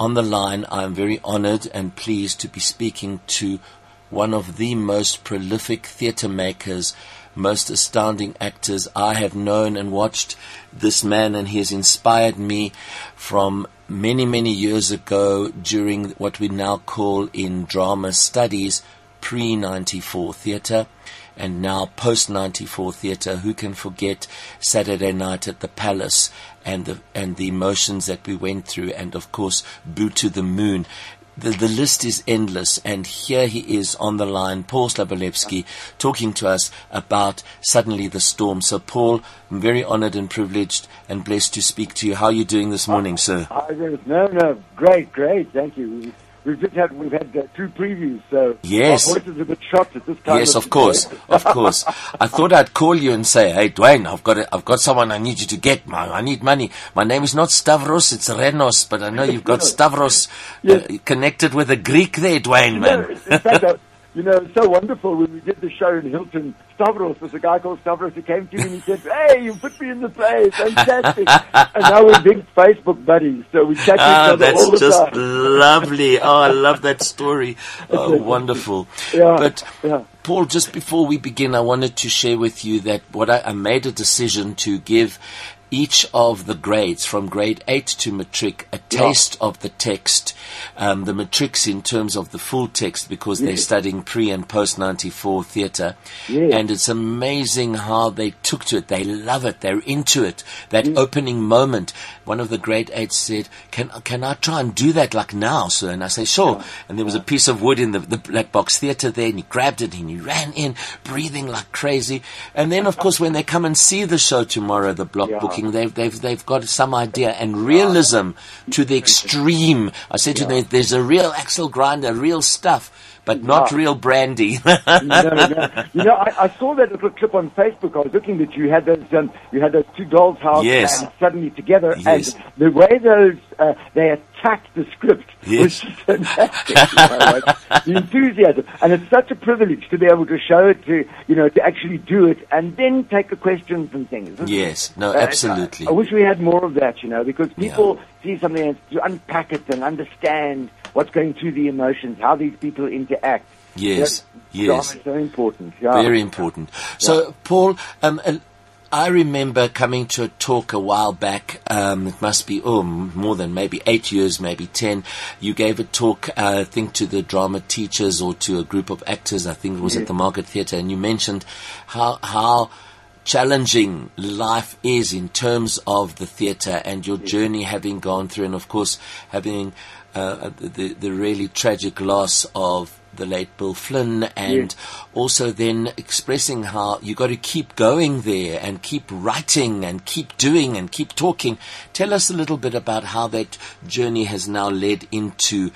on the line, I'm very honored and pleased to be speaking to one of the most prolific theatre makers, most astounding actors I have known and watched. This man, and he has inspired me from many, many years ago during what we now call in drama studies pre 94 theatre and now post 94 theatre. Who can forget Saturday night at the Palace and the, and the emotions that we went through, and of course, Boo to the Moon. The, the list is endless, and here he is on the line, Paul Slabolepszy, talking to us about Suddenly the Storm. So, Paul, I'm very honored and privileged and blessed to speak to you. How are you doing this morning, sir? I, no, no, great, great, thank you. We've just had we've had uh, two previews, so yes, our voice is a bit shot at this time. Yes, of, of course, of course. I thought I'd call you and say, "Hey, Dwayne, I've got a, I've got someone I need you to get. My, I need money. My name is not Stavros, it's Renos, but I know you've got Stavros yes. uh, connected with a Greek there, Dwayne, man." in fact, you know, it's so wonderful when we did the show in Hilton. Stavros, there's a guy called Stavros who came to me and he said, Hey, you put me in the play, fantastic. and now we're big Facebook buddies, so we chat ah, each other that's all the just time. lovely. Oh, I love that story. Oh, wonderful. Yeah, but, yeah. Paul, just before we begin, I wanted to share with you that what I, I made a decision to give each of the grades from grade 8 to matric a taste yeah. of the text um, the matrics in terms of the full text because they're studying pre and post 94 theatre yeah. and it's amazing how they took to it. They love it. They're into it. That opening moment one of the grade 8s said can, can I try and do that like now sir? And I say sure. And there was a piece of wood in the, the black box theatre there and he grabbed it and he ran in breathing like crazy. And then of course when they come and see the show tomorrow the block booking They've, they've, they've got some idea and realism to the extreme. I said to them, there's a real angle grinder, real stuff, but not real brandy. no, no. You know, I, I, saw that little clip on Facebook. I was looking that you had those, um, you had those two dolls' house yes. and suddenly together, yes. and the way those uh, they attacked the script yes. was fantastic. you know, like, the enthusiasm, and it's such a privilege to be able to show it to you know to actually do it and then take the questions and things. Yes, no, absolutely. I, I, wish we had more of that, you know, because people yeah. See something to unpack it and understand what's going through the emotions, how these people interact. Yes, yes. so important. Yeah. Very important. So, yeah. Paul, um, I remember coming to a talk a while back. Um, it must be oh more than maybe eight years, maybe ten. You gave a talk, uh, I think, to the drama teachers or to a group of actors. I think it was yes. at the Market Theatre, and you mentioned how how challenging life is in terms of the theatre and your journey having gone through, and of course having uh, the the really tragic loss of the late Bill Flynn, and yes. also then expressing how you got to keep going there and keep writing and keep doing and keep talking. Tell us a little bit about how that journey has now led into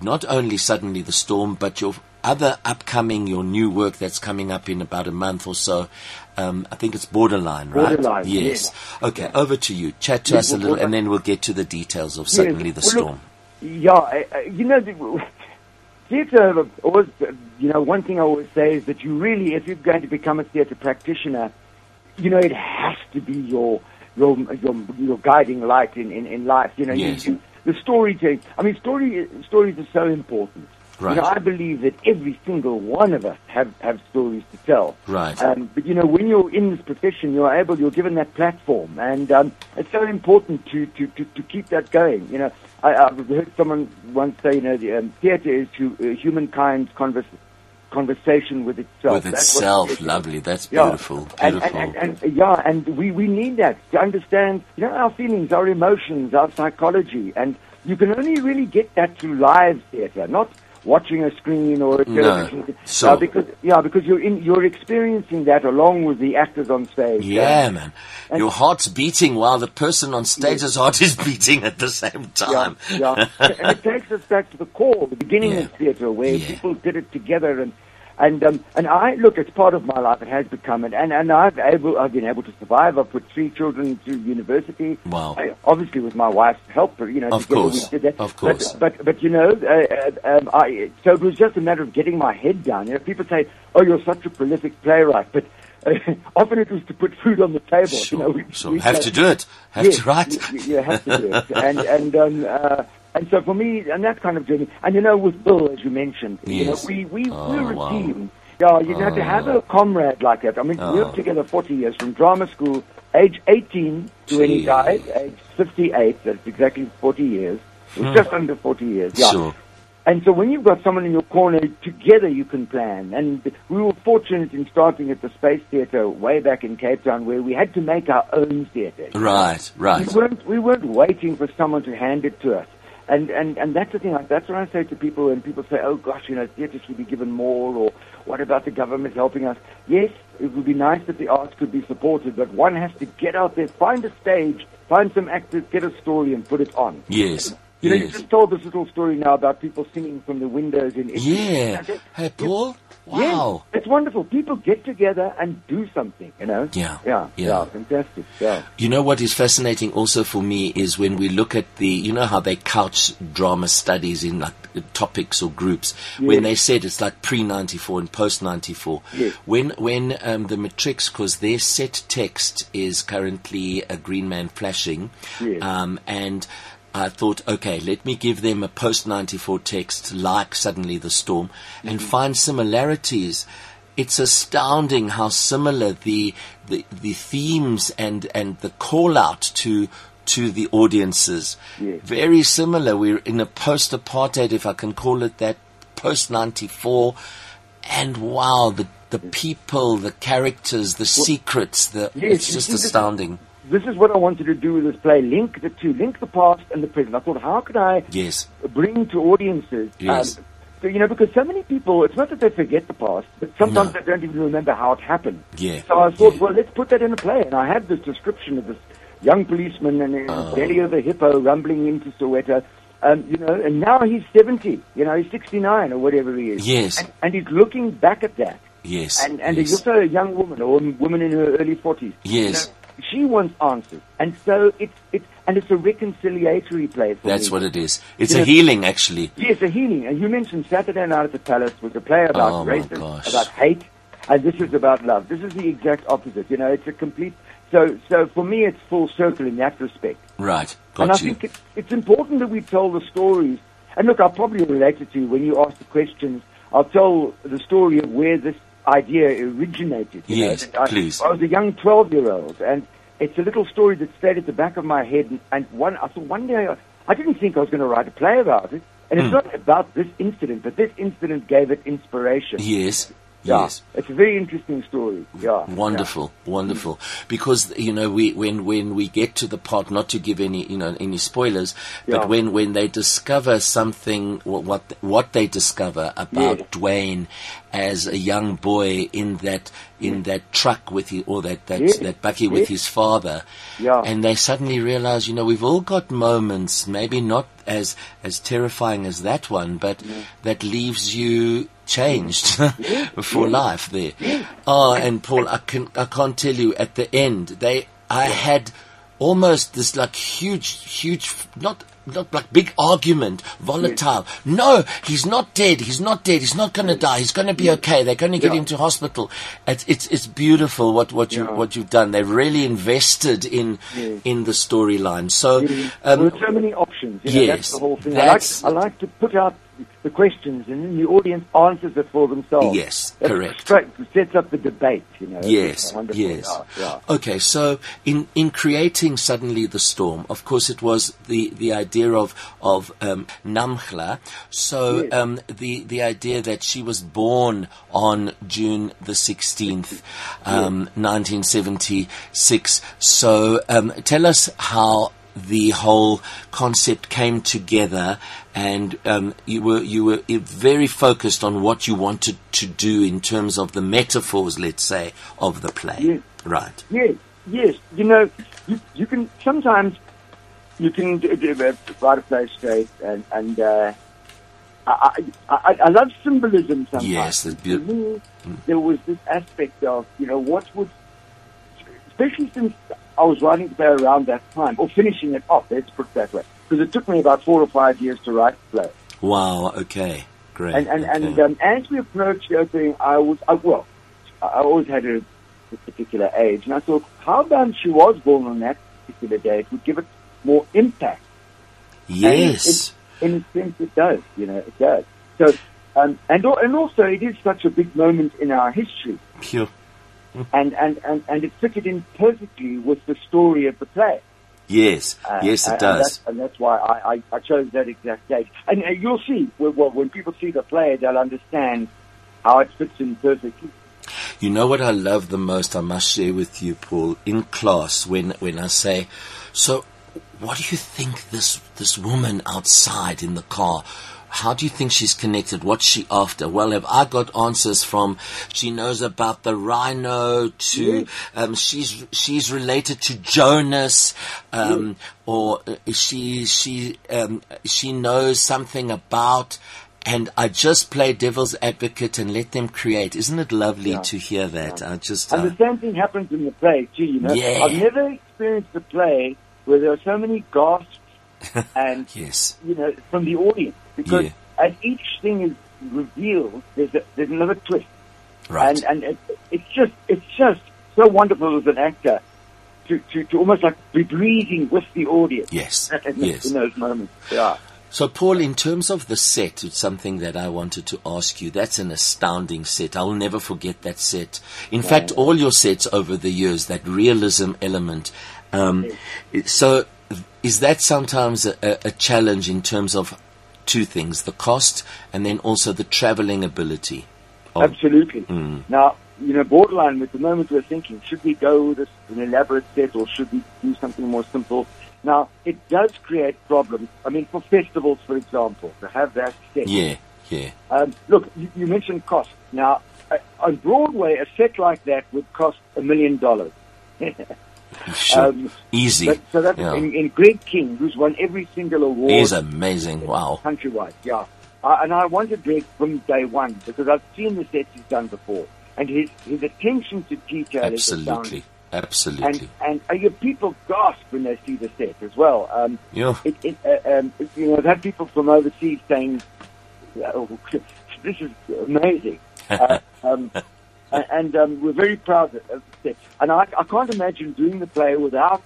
not only suddenly the storm, but your other upcoming, your new work that's coming up in about a month or so. Um, I think it's borderline, right? Borderline. Yes. Okay, over to you. Chat to us a little, and then we'll get to the details of suddenly the well, storm. Look, yeah, you know, theatre always, you know, one thing I always say is that you really, if you're going to become a theatre practitioner, you know, it has to be your your your, your guiding light in, in, in life. You know, yes. you, the storytelling. I mean, story stories are so important. Right. You know, I believe that every single one of us have, have stories to tell. Right. Um, but you know, when you're in this profession, you're able, you're given that platform, and um, it's so important to, to, to, to keep that going. You know, I, have heard someone once say, you know, the um, theatre is to, uh, humankind's convers- conversation with itself. With itself, lovely. That's beautiful. Yeah. Beautiful. And, and, and, and, yeah, and we, we need that to understand, you know, our feelings, our emotions, our psychology, and you can only really get that through live theatre, not watching a screen or a television. No. So, uh, because yeah, because you're in, you're experiencing that along with the actors on stage. Yeah, man. And Your heart's beating while the person on stage's heart is beating at the same time. Yeah, yeah. and it takes us back to the core, the beginning Yeah. of theatre, where people did it together and. And um, and I look, it's part of my life. It has become it, and and I've able I've been able to survive. I've put three children through university. Wow. I, obviously, with my wife's help, you know. Of course. we did that. Of course. But but, but you know, uh, uh, um, I, so it was just a matter of getting my head down. You know, people say, "Oh, you're such a prolific playwright," but uh, often it was to put food on the table. Sure. You know, we, so we have say- to do it. Have Yes, to write. You, you have to do it. and and um, uh, And so for me, and that kind of journey, and you know, with Bill, as you mentioned, you know, we, we, Oh, we're a wow. team. Yeah, you know, to have a comrade like that. I mean, we Oh. worked together 40 years from drama school, age 18 to when he Gee. died, age 58. That's exactly 40 years. It was just under 40 years. Yeah. Hmm. Sure. And so when you've got someone in your corner, together you can plan. And we were fortunate in starting at the Space Theatre way back in Cape Town where we had to make our own theatre. Right, right. We weren't, we weren't waiting for someone to hand it to us. And, and, and that's the thing, like, that's what I say to people when people say, oh gosh, you know, theatre should be given more, or what about the government helping us? Yes, it would be nice that the arts could be supported, but one has to get out there, find a stage, find some actors, get a story and put it on. Yes. You know, you Yes. just told this little story now about people singing from the windows in Italy. Yeah. Hey, Paul? Wow. it's wonderful. People get together and do something, you know? Yeah, Yeah, yeah. yeah, fantastic, yeah. You know what is fascinating also for me is when we look at the, you know how they couch drama studies in like topics or groups. When they said it's like pre ninety four and post ninety four. Yes. When when um, the matrics, because their set text is currently a Green Man flashing, Yes. um, and. I thought, okay, let me give them a post 94 text like Suddenly the Storm and find similarities. It's astounding how similar the, the, the themes and, and the call out to, to the audiences. Yes. Very similar. We're in a post apartheid, if I can call it that, post 94. And wow, the, the people, the characters, the secrets, the, Yes, it's just astounding. This is what I wanted to do with this play, link the two, link the past and the present. I thought, how could I Yes. bring to audiences. Yes. Um, so, you know, because so many people, it's not that they forget the past, but sometimes No. they don't even remember how it happened. Yeah. So I thought, Yeah. well, let's put that in a play. And I had this description of this young policeman and in Oh. the belly of a hippo rumbling into Soweto. Um, you know, and now he's 70, you know, he's 69 or whatever he is. Yes. And, and he's looking back at that. Yes. And, and yes. he's also a young woman, or a woman in her early 40s. Yes. You know, she wants answers. And so it's, it's, and it's a reconciliatory play for That's me. what it is. It's You a know- healing, actually. Yes, a healing. And you mentioned Saturday Night at the Palace was a play about Oh, racism, about hate, and this is about love. This is the exact opposite. You know, it's a complete. So, so for me, it's full circle in that respect. Right. got and I you. think it's, it's important that we tell the stories. And look, I'll probably relate it to you when you ask the questions. I'll tell the story of where this idea originated. Yes, I, please. I was a young 12-year-old, and it's a little story that stayed at the back of my head. And, and one, I thought one day, I, I didn't think I was going to write a play about it. And it's hmm. not about this incident, but this incident gave it inspiration. Yes. Yeah. Yes. It's a very interesting story. Yeah. Wonderful, wonderful. Because you know, we when when we get to the part, not to give any you know any spoilers, but Yeah. when when they discover something, what what, what they discover about Yeah. Dwayne as a young boy in that in that truck with his, or that that Yeah. that bucky with Yeah. his father, Yeah. and they suddenly realize, you know, we've all got moments, maybe not as as terrifying as that one, but that leaves you changed for life there. Oh, and Paul, I can I can't tell you at the end they I had almost this like huge huge not not like big argument, volatile. No, he's not dead. He's not dead. He's not going to die. He's going to be okay. They're going to get Yeah. him to hospital. It's it's it's beautiful what what you Yeah. what you've done. They've really invested in Yes. in the storyline. So there um, are so many options. You know, yes, that's the whole thing. I like, I like to put out the questions, and then the audience answers it for themselves. Yes, That's correct. Straight, sets up the debate. You know. Yes, yes. Yeah, yeah. Okay, so in, in creating suddenly the storm, of course, it was the, the idea of of um, Namchla. So Yes. um, the the idea that she was born on June the sixteenth, um, nineteen seventy six. So um, tell us how the whole concept came together, and um, you were you were very focused on what you wanted to do in terms of the metaphors, let's say, of the play. Yes. Right. Yes, yes. You know, you, you can sometimes you can d- d- uh, write a play straight, and and uh, I, I I love symbolism sometimes. Yes, that's beautiful. me, there was this aspect of you know what would, especially since I was writing the play around that time or finishing it off. Let's put it that way, because it took me about four or five years to write the play. Wow. Okay. Great. And and, okay. and um, as we approached the opening, I was I, well, I always had a, a particular age, and I thought, how about she was born on that particular day? It would give it more impact. yes. in a sense, it does. You know, it does. So, um, and and also, it is such a big moment in our history, Phew. And and and, and it fitted in perfectly with the story of the play. Yes, Uh, yes, it and- does. And that's, and that's why I, I, I chose that exact date. And uh, you'll see, well, when people see the play, they'll understand how it fits in perfectly. You know what I love the most? I must share with you, Paul. In class, when when I say, "So, what do you think this this woman outside in the car?" How do you think she's connected? What's she after? Well, have I got answers from? She knows about the rhino. To um, she's she's related to Jonas, um, or uh, she she um, she knows something about and I just play devil's advocate and let them create. Isn't it lovely Yeah. to hear that? I just And uh, the same thing happens in the play too. You know, Yeah. I've never experienced a play where there are so many gasps and yes, you know from the audience because Yeah. as each thing is revealed, there's a, there's another twist, right. and and it, it's just it's just so wonderful as an actor to, to, to almost like be breathing with the audience yes, in, yes. in those moments. Yeah. So, Paul, in terms of the set, it's something that I wanted to ask you. That's an astounding set. I'll never forget that set. In fact, all your sets over the years, that realism element. Um, so, is that sometimes a, a challenge in terms of two things: the cost and then also the traveling ability? of- Absolutely. Mm. Now, you know, borderline at the moment we're thinking, should we go with this, an elaborate set or should we do something more simple? Now, it does create problems. I mean, for festivals, for example, to have that set. Yeah, yeah, Um, look, you, you mentioned cost. Now, uh, on Broadway, a set like that would cost a million dollars. sure, Um, easy. But, so that's yeah. in, in Greg King, who's won every single award He's amazing. Wow. countrywide. Yeah, uh, and I wanted Greg from day one because I've seen the sets he's done before, and his his attention to detail Absolutely, astounding. absolutely. And and uh, your people gasp when they see the set as well. Um, Yeah. it, it, uh, um, you know, I've had people from overseas saying, oh, "This is amazing," uh, um, and, and um, we're very proud of set. And I, I can't imagine doing the play without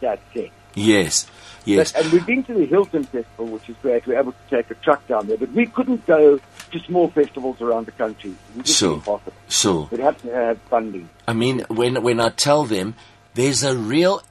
that set. Yes, yes. But, and we've been to the Hilton Festival, which is great. We're able to take a truck down there, but we couldn't go to small festivals around the country. Sure. Sure. We'd have to have funding. I mean, when when I tell them there's a real,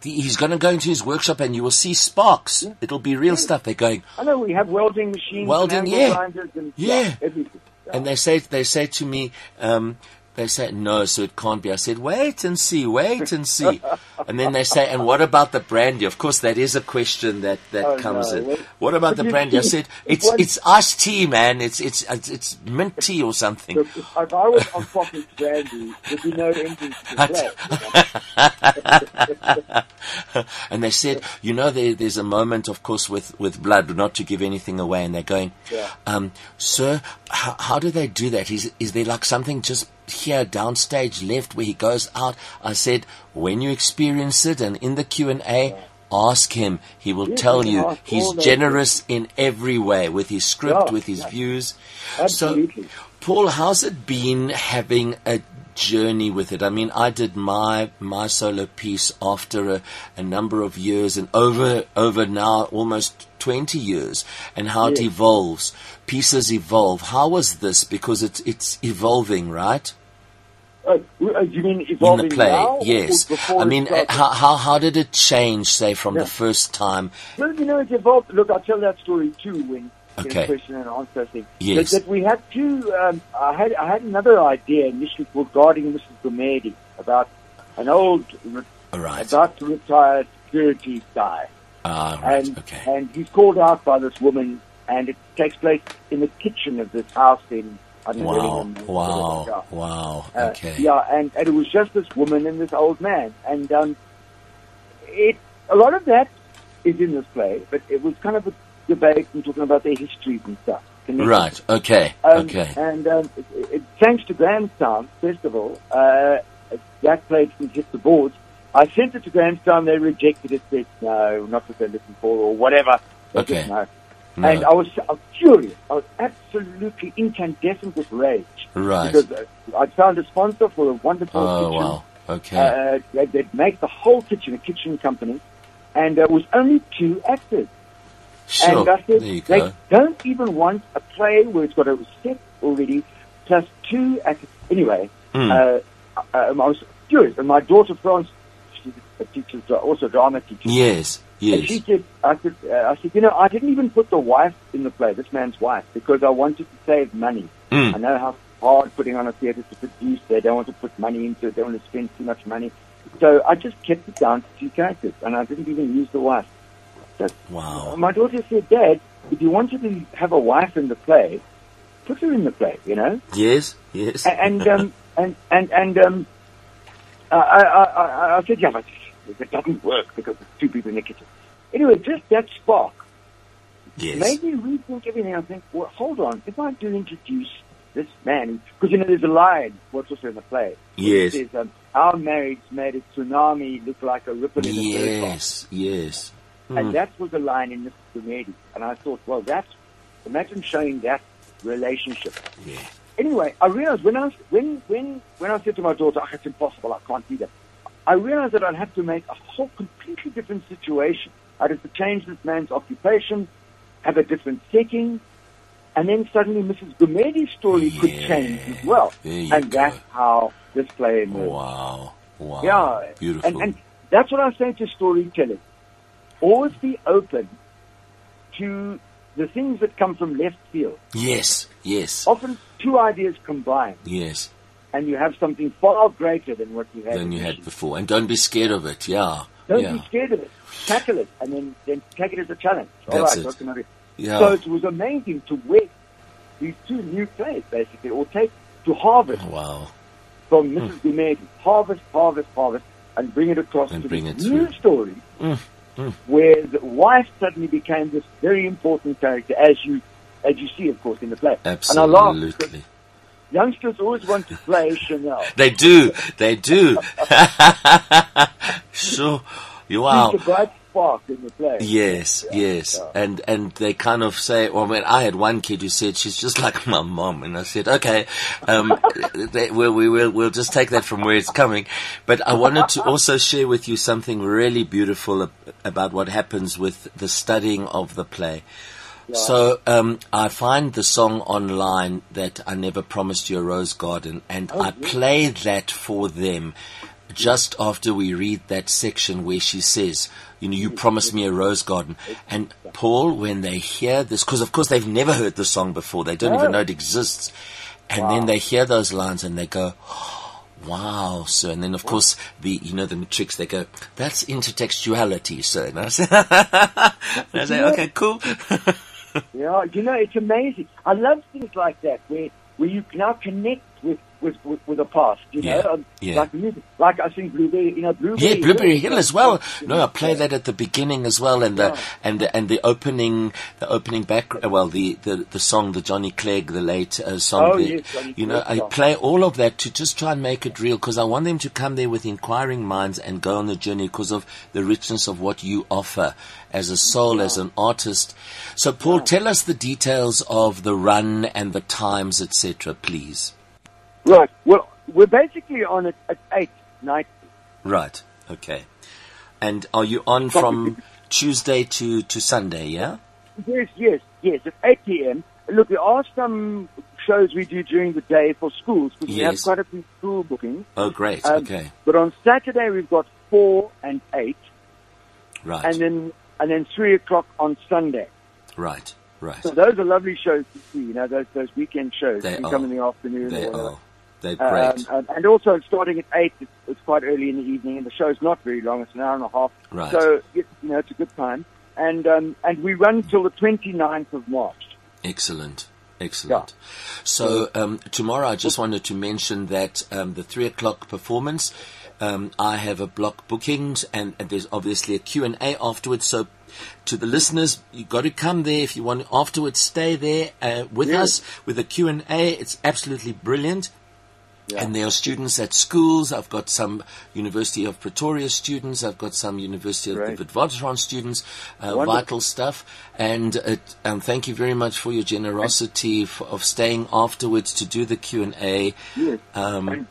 he's going to go into his workshop and you will see sparks. It'll be real stuff. They're going, I know we have welding machines, Welding, and yeah. and Yeah. everything. Yeah. and they say they say to me, um, they say no, so it can't be. I said, wait and see, wait and see, and then they say, and what about the brandy? Of course, that is a question that that Oh, comes no. in. What about the brandy? I said, it's it's it's iced tea, man. It's it's it's, it's mint tea or something. If, if I was on Pocket Brandy, there'd be no engines to play. and they said, you know, there, there's a moment, of course, with, with blood, not to give anything away, and they're going, Yeah. um, sir, how, how do they do that? Is, is there like something just here downstage left where he goes out? I said, when you experience it and in the Q&A, ask him. He will Yes, tell you you can ask he's generous in every way with his script, Yeah, with his yeah. views. Absolutely. So, Paul, how's it been having a journey with it? I mean, I did my my solo piece after a, a number of years and over over now almost twenty years, and how it evolves. Pieces evolve. How was this? Because it's it's evolving, right? Uh, uh, you mean In the play, now? yes. I mean, uh, how, how how did it change, say, from Yeah. the first time? Well, you know, it evolved. Look, I'll tell that story too when Okay. question and answer thing. Yes. That, that we had two. Um, I had I had another idea initially called Guarding Mrs. Gumedi about an old, right. about to retire security guy, Ah, right. and Okay. and he's called out by this woman, and it takes place in the kitchen of this house in. I don't know, Wow. Wow. Wow. Uh, Okay. Yeah, and, and it was just this woman and this old man, and um, it a lot of that is in this play, but it was kind of a debate and talking about their histories and stuff. Right. Okay. Um, okay. And um, it, it, thanks to Grahamstown Festival, uh, that play didn't hit the boards. I sent it to Grahamstown, they rejected it, said no, not what they're looking for, or whatever. They Okay. said no. And I was, I was furious. I was absolutely incandescent with rage. Right. Because uh, I found a sponsor for a wonderful Oh kitchen. wow. Okay. Uh, they'd make the whole kitchen a kitchen company, and there was only two actors. Sure. And I said, there you they go. don't even want a play where it's got a set already, plus two actors. Anyway, Mm. uh, uh, I was furious. And my daughter, France, she's a teacher, also a drama teacher. Yes, And she yes. said, I said, uh, I said, you know, I didn't even put the wife in the play, this man's wife, because I wanted to save money. Mm. I know how hard putting on a theatre to produce. They don't want to put money into it. They don't want to spend too much money. So I just kept it down to two characters, and I didn't even use the wife. So Wow. my daughter said, Dad, if you wanted to have a wife in the play, put her in the play, you know? Yes, yes. A- and um, and and and um, I, I, I, I said, yeah, but it doesn't work because it's people in the kitchen. Anyway, just that spark yes. made me rethink everything. I think, well, hold on, if I do introduce this man, because you know there's a line, what's also in the play. Yes. It says, um, our marriage made a tsunami look like a ripple in the yes. Yes, yes. And Mm. that was a line in Mr. Gumedi. And I thought, well, that's, imagine showing that relationship. Yeah. Anyway, I realized when I was, when, when, when I said to my daughter, oh, it's impossible, I can't do that. I realized that I'd have to make a whole completely different situation. I'd have to change this man's occupation, have a different setting, and then suddenly Mrs. Gumedi's story could change as well. And go. that's how this play emerged. Wow. Wow. Yeah. Beautiful. And, and that's what I say to storytelling. Always be open to the things that come from left field. yes, yes, Often two ideas combine yes. And you have something far greater than what you had. Than you had before. And don't be scared of it. Yeah. Don't yeah. be scared of it. Tackle it and then, then take it as a challenge. All That's right, it. what can I do? Yeah. So it was amazing to wed these two new plays, basically, or take to harvest wow. from Mrs. Gumedi, harvest, harvest, harvest, and bring it across And to bring this it new through. story, Mm, mm. where the wife suddenly became this very important character, as you as you see, of course, in the play. And I laugh Absolutely. Youngsters always want to play Chanel. They do. They do. sure. You are. She's a bright spark in the play. Yes, Yeah, yes, yeah. and and they kind of say, well, I mean, I had one kid who said she's just like my mom, and I said, okay, um, they, we'll, we will we'll just take that from where it's coming. But I wanted to also share with you something really beautiful about what happens with the studying of the play. So um, I find the song online that I never promised you a rose garden, and I play that for them just after we read that section where she says, "You know, you promised me a rose garden." And Paul, when they hear this, because of course they've never heard the song before, they don't even know it exists, and then they hear those lines and they go. Wow, sir. And then, of course, the, you know, the matrics, they go, that's intertextuality, sir. And I say, and I say okay, cool. Yeah, you know, it's amazing. I love things like that where where you now connect with with, with, with the past. You know, Yeah, Um, yeah. like music, like I think Blueberry. You know, Blueberry. Yeah, Blueberry Hill as well. You No, know, I play that at the beginning as well, and the and the, and the opening, the opening back. Well, the, the, the song, the Johnny Clegg, the late uh, song. Oh, the, yes, Johnny you know, Clegg I play all of that to just try and make it real because I want them to come there with inquiring minds and go on the journey because of the richness of what you offer as a soul, as an artist. So, Paul, tell us the details of the run and the times, etc., please. Right. Well, we're basically on it at eight night. Right. Okay. And are you on from Tuesday to, to Sunday? Yeah. Yes, yes, yes. At eight p.m. Look, there are some shows we do during the day for schools because we have quite a few school bookings. Oh, great. Um, okay. But on Saturday we've got four and eight, Right. and then and then three o'clock on Sunday. right. Right. So those are lovely shows to see. You know, those those weekend shows. They you are. come in the afternoon. They are. They're Um, great. and, and also starting at eight, it's, it's quite early in the evening, and the show's not very long. It's an hour and a half. Right. So it, you know, it's a good time. And um, and we run till the 29th of March. Excellent. Excellent. So um, tomorrow, I just wanted to mention that um, the three o'clock performance. Um, I have a block bookings, and, and there's obviously a Q and A afterwards. So, to the listeners, you've got to come there if you want. Afterwards, stay there uh, with Yeah. us with a Q and A. It's absolutely brilliant. Yeah. And there are students at schools. I've got some University of Pretoria students. I've got some University of the Witwatersrand students. Uh, vital stuff. And it, um, thank you very much for your generosity f of staying afterwards to do the Q and A. Yes. Um, And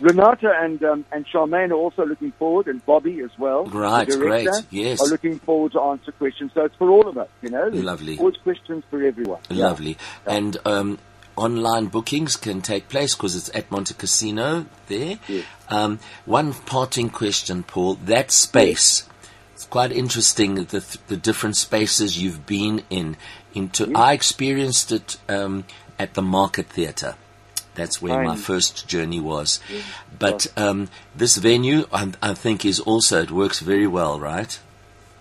Renate and um, and Charmaine are also looking forward, and Bobby as well. Right, great, yes. Are looking forward to answer questions. So it's for all of us, you know. There's Lovely. Always questions for everyone. Yeah. Lovely. And um, online bookings can take place because it's at Monte Casino there. Yes. Um, one parting question, Paul. That space. It's quite interesting the th- the different spaces you've been in. Into I experienced it um, at the Market Theatre. That's where my first journey was. But um, this venue, I, I think, is also it works very well, right?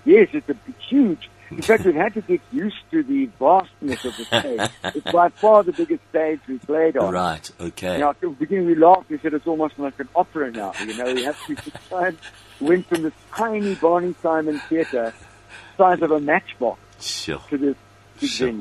Yes, it's a it's huge. In fact, we've had to get used to the vastness of the stage. it's by far the biggest stage we've played on. Right. Okay. Now, at the beginning we laughed. We said it's almost like an opera now. You know, we have to decide. Went from this tiny Barney Simon theatre, size of a matchbox, Sure. to this Sure.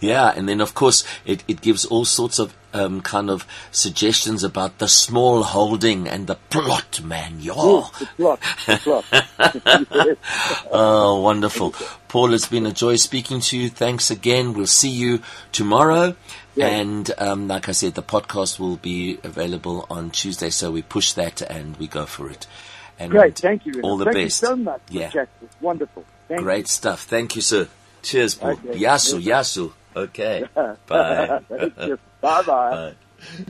Yeah, and then of course it, it gives all sorts of um, kind of suggestions about the small holding and the plot, man. Yeah. Yes, the plot, the plot. Oh, wonderful. Paul, it's been a joy speaking to you. Thanks again. We'll see you tomorrow. And um, like I said, the podcast will be available on Tuesday, so we push that and we go for it. And Great, thank you. All the Thank best. you so much. Yeah. Jack. Wonderful. Thank Great stuff. Thank you, sir. Cheers, Paul. Okay. Yasu, Yasu. Okay. Bye. Bye-bye. Bye.